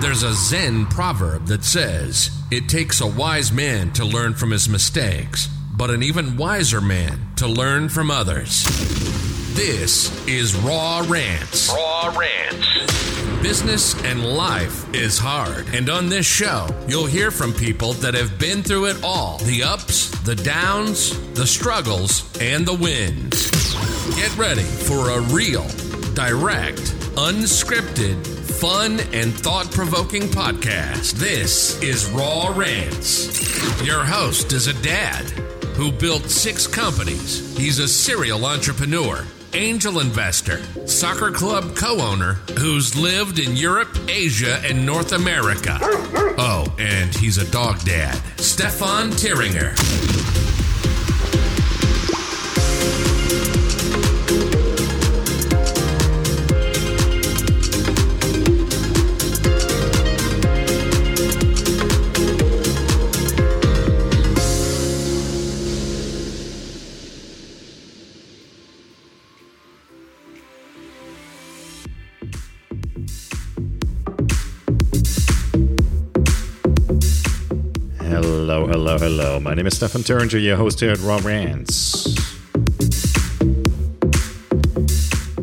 There's a Zen proverb that says, It takes a wise man to learn from his mistakes, but an even wiser man to learn from others. This is Raw Rants. Raw Rants. Business and life is hard. And on this show, you'll hear from people that have been through it all the ups, the downs, the struggles, and the wins. Get ready for a real, direct, unscripted, fun, and thought provoking podcast. This is Raw Rants. Your host is a dad who built six companies. He's a serial entrepreneur, angel investor, soccer club co owner who's lived in Europe, Asia, and North America. Oh, and he's a dog dad, Stefan Tyringer. My name is Stefan Turringer, your host here at Raw Rants.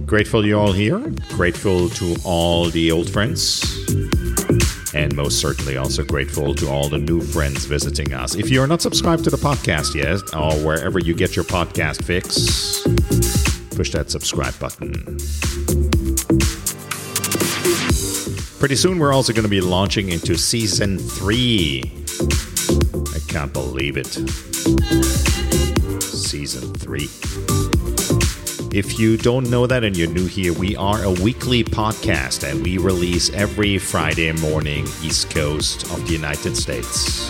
Grateful you're all here. Grateful to all the old friends. And most certainly also grateful to all the new friends visiting us. If you're not subscribed to the podcast yet, or wherever you get your podcast fix, push that subscribe button. Pretty soon, we're also going to be launching into season three. Can't believe it. Season 3. If you don't know that and you're new here, we are a weekly podcast and we release every Friday morning, East Coast of the United States.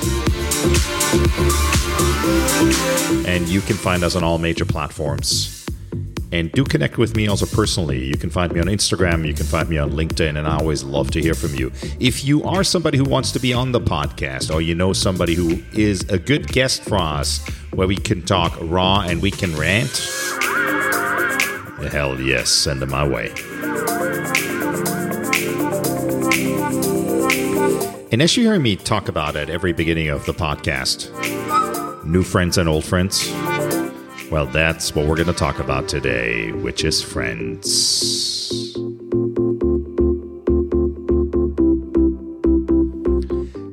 And you can find us on all major platforms. And do connect with me also personally. You can find me on Instagram, you can find me on LinkedIn, and I always love to hear from you. If you are somebody who wants to be on the podcast, or you know somebody who is a good guest for us, where we can talk raw and we can rant, hell yes, send them my way. And as you hear me talk about at every beginning of the podcast, new friends and old friends, well, that's what we're going to talk about today, which is friends.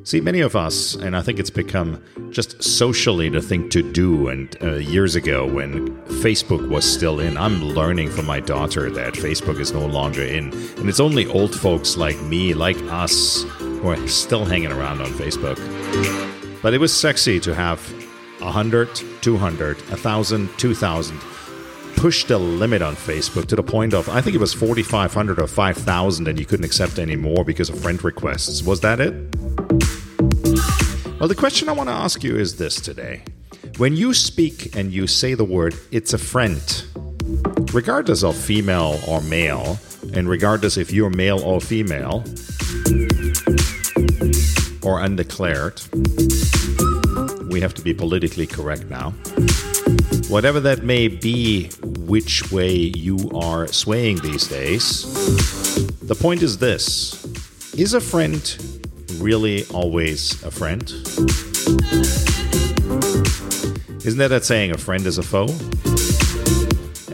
See, many of us, and I think it's become just socially the thing to do. And uh, years ago, when Facebook was still in, I'm learning from my daughter that Facebook is no longer in. And it's only old folks like me, like us, who are still hanging around on Facebook. But it was sexy to have 100, 200, 1,000, 2,000. Pushed the limit on Facebook to the point of, I think it was 4,500 or 5,000, and you couldn't accept any more because of friend requests. Was that it? Well, the question I want to ask you is this today. When you speak and you say the word, it's a friend, regardless of female or male, and regardless if you're male or female, or undeclared, we have to be politically correct now. Whatever that may be, which way you are swaying these days, the point is this Is a friend really always a friend? Isn't that that saying, a friend is a foe?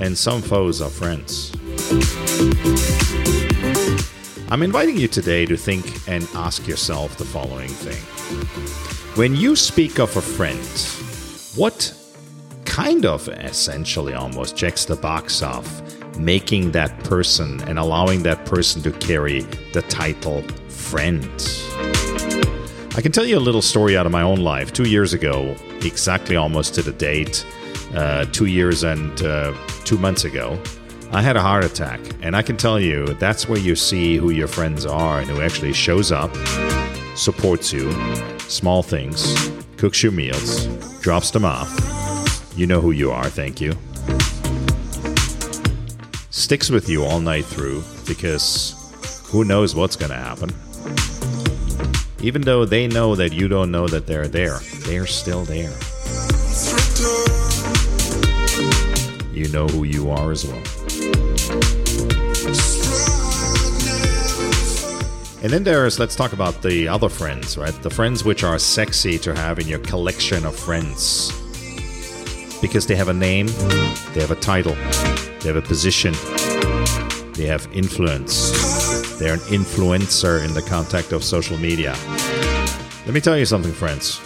And some foes are friends. I'm inviting you today to think and ask yourself the following thing. When you speak of a friend, what kind of essentially almost checks the box of making that person and allowing that person to carry the title friend? I can tell you a little story out of my own life. Two years ago, exactly almost to the date, uh, two years and uh, two months ago, I had a heart attack. And I can tell you that's where you see who your friends are and who actually shows up, supports you, small things, cooks your meals, drops them off. You know who you are, thank you. Sticks with you all night through because who knows what's going to happen. Even though they know that you don't know that they're there, they're still there. You know who you are as well. And then there's, let's talk about the other friends, right? The friends which are sexy to have in your collection of friends. Because they have a name, they have a title, they have a position, they have influence. They're an influencer in the context of social media. Let me tell you something, friends.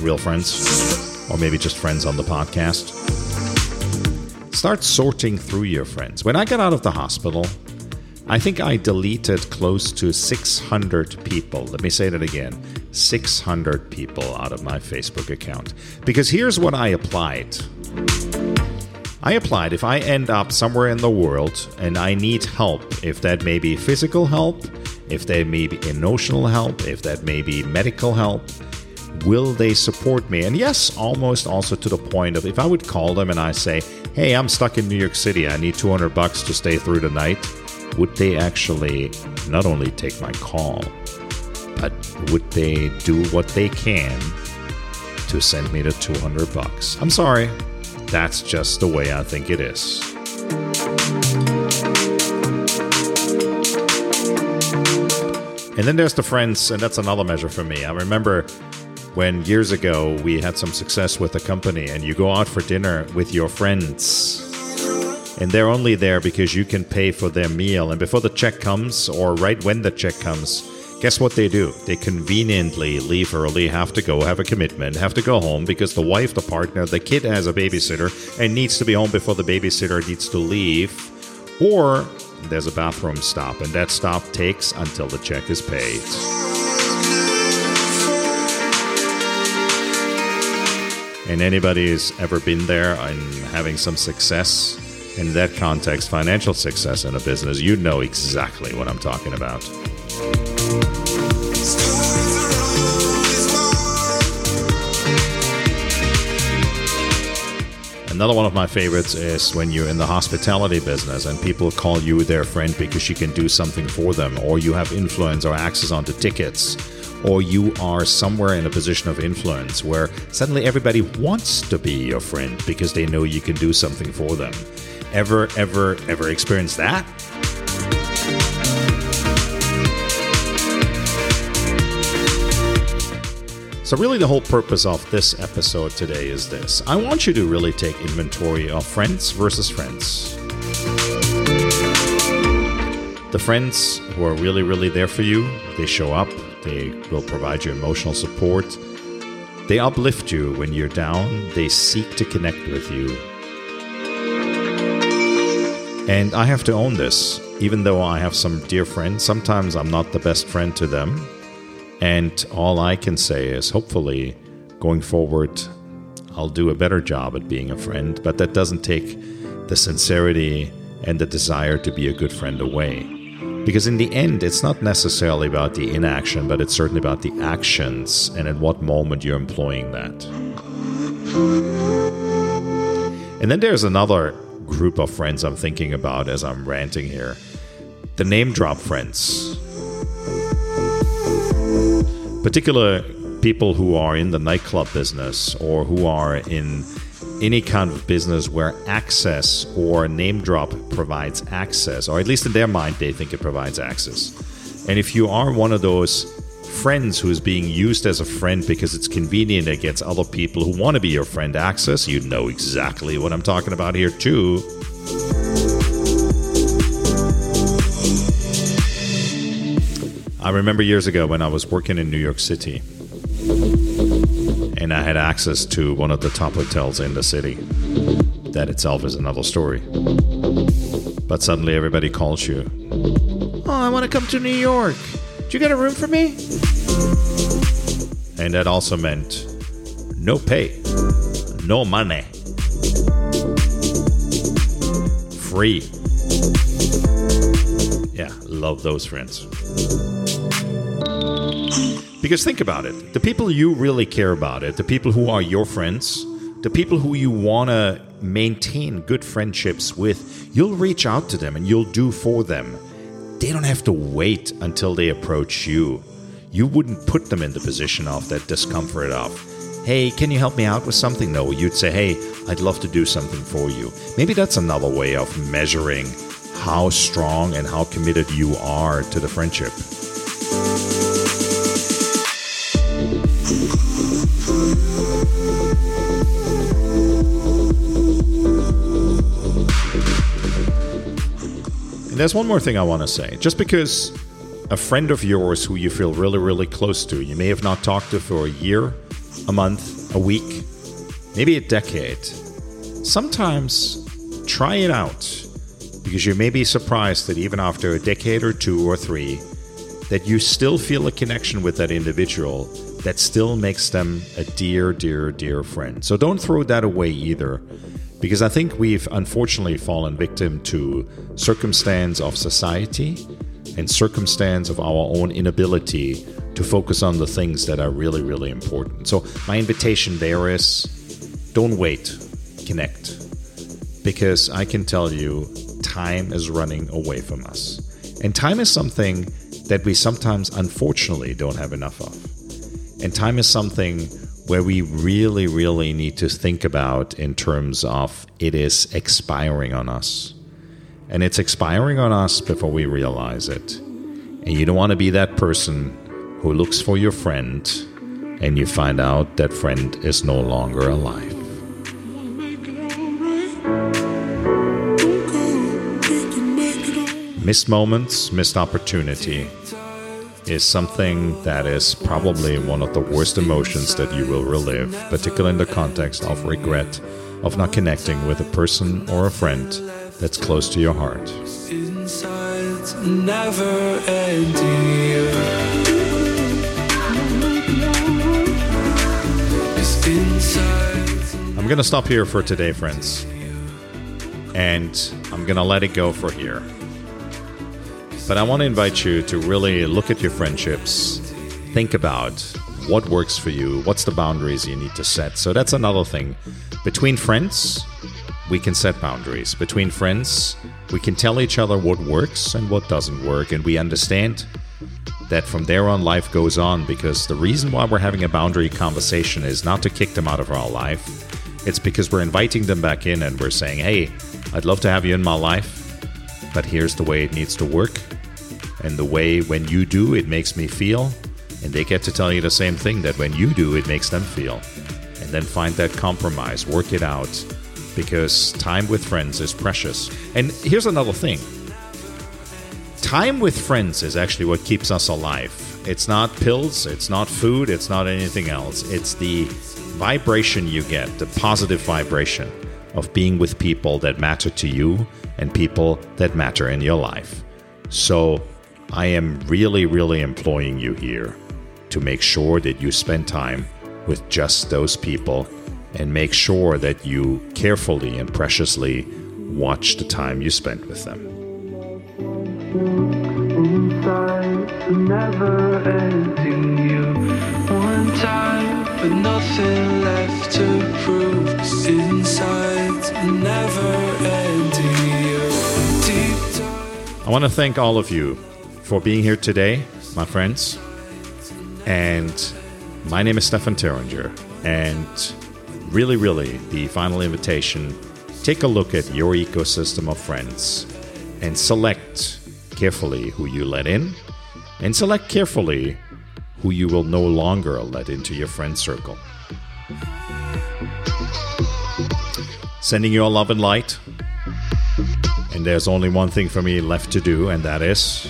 Real friends, or maybe just friends on the podcast. Start sorting through your friends. When I got out of the hospital, I think I deleted close to 600 people. Let me say that again 600 people out of my Facebook account. Because here's what I applied I applied if I end up somewhere in the world and I need help, if that may be physical help, if that may be emotional help, if that may be medical help, will they support me? And yes, almost also to the point of if I would call them and I say, hey, I'm stuck in New York City, I need 200 bucks to stay through the night would they actually not only take my call, but would they do what they can to send me the 200 bucks? I'm sorry, that's just the way I think it is. And then there's the friends, and that's another measure for me. I remember when years ago we had some success with a company, and you go out for dinner with your friends and they're only there because you can pay for their meal. And before the check comes, or right when the check comes, guess what they do? They conveniently leave early, have to go, have a commitment, have to go home because the wife, the partner, the kid has a babysitter and needs to be home before the babysitter needs to leave. Or there's a bathroom stop, and that stop takes until the check is paid. And anybody who's ever been there and having some success in that context, financial success in a business, you know exactly what I'm talking about. Another one of my favorites is when you're in the hospitality business and people call you their friend because you can do something for them, or you have influence or access onto tickets, or you are somewhere in a position of influence where suddenly everybody wants to be your friend because they know you can do something for them ever, ever, ever experienced that? So, really, the whole purpose of this episode today is this I want you to really take inventory of friends versus friends. The friends who are really, really there for you, they show up, they will provide you emotional support, they uplift you when you're down, they seek to connect with you, and I have to own this. Even though I have some dear friends, sometimes I'm not the best friend to them. And all I can say is hopefully going forward, I'll do a better job at being a friend. But that doesn't take the sincerity and the desire to be a good friend away. Because in the end, it's not necessarily about the inaction, but it's certainly about the actions and at what moment you're employing that. And then there's another group of friends I'm thinking about as I'm ranting here. The name drop friends. Particular people who are in the nightclub business or who are in any kind of business where access or name drop provides access, or at least in their mind, they think it provides access. And if you are one of those friends who is being used as a friend because it's convenient it gets other people who want to be your friend access, you know exactly what I'm talking about here, too. I remember years ago when I was working in New York City and I had access to one of the top hotels in the city. That itself is another story. But suddenly everybody calls you. Oh, I want to come to New York. Do you got a room for me? And that also meant no pay, no money, free. Yeah, love those friends. Because think about it the people you really care about it, the people who are your friends, the people who you want to maintain good friendships with, you'll reach out to them and you'll do for them they don't have to wait until they approach you. You wouldn't put them in the position of that discomfort of, hey, can you help me out with something? No, you'd say, hey, I'd love to do something for you. Maybe that's another way of measuring how strong and how committed you are to the friendship. There's one more thing I want to say. Just because a friend of yours who you feel really, really close to, you may have not talked to for a year, a month, a week, maybe a decade, sometimes try it out because you may be surprised that even after a decade or two or three, that you still feel a connection with that individual that still makes them a dear, dear, dear friend. So don't throw that away either, because I think we've unfortunately fallen victim to circumstance of society and circumstance of our own inability to focus on the things that are really, really important. So my invitation there is don't wait, connect. Because I can tell you, time is running away from us. And time is something that we sometimes unfortunately don't have enough of. And time is something where we really, really need to think about in terms of it is expiring on us. And it's expiring on us before we realize it. And you don't want to be that person who looks for your friend and you find out that friend is no longer alive. Missed moments, missed opportunity is something that is probably one of the worst emotions that you will relive, particularly in the context of regret of not connecting with a person or a friend that's close to your heart. never ending. I'm going to stop here for today, friends. And I'm going to let it go for here. But I want to invite you to really look at your friendships, think about what works for you, what's the boundaries you need to set. So that's another thing. Between friends, we can set boundaries. Between friends, we can tell each other what works and what doesn't work, and we understand that from there on, life goes on because the reason why we're having a boundary conversation is not to kick them out of our life. It's because we're inviting them back in and we're saying, hey, I'd love to have you in my life, but here's the way it needs to work and the way when you do, it makes me feel. And they get to tell you the same thing that when you do, it makes them feel. And then find that compromise, work it out, because time with friends is precious. And here's another thing time with friends is actually what keeps us alive. It's not pills, it's not food, it's not anything else. It's the vibration you get, the positive vibration of being with people that matter to you and people that matter in your life. So, I am really, really employing you here to make sure that you spend time with just those people and make sure that you carefully and preciously watch the time you spend with them. Nothing left to prove. Inside, never ending you. I want to thank all of you for being here today, my friends. And my name is Stefan Terringer. And really, really, the final invitation take a look at your ecosystem of friends and select carefully who you let in, and select carefully who you will no longer let into your friend circle. Sending you all love and light. And there's only one thing for me left to do, and that is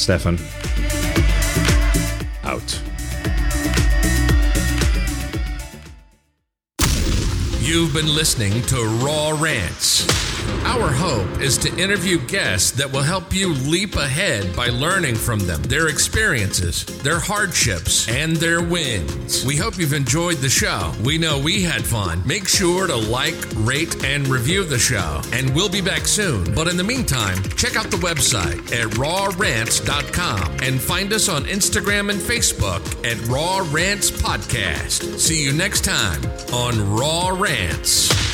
Stefan. Out. You've been listening to Raw Rants. Our hope is to interview guests that will help you leap ahead by learning from them, their experiences, their hardships, and their wins. We hope you've enjoyed the show. We know we had fun. Make sure to like, rate, and review the show, and we'll be back soon. But in the meantime, check out the website at rawrants.com and find us on Instagram and Facebook at Raw Rants Podcast. See you next time on Raw Rants.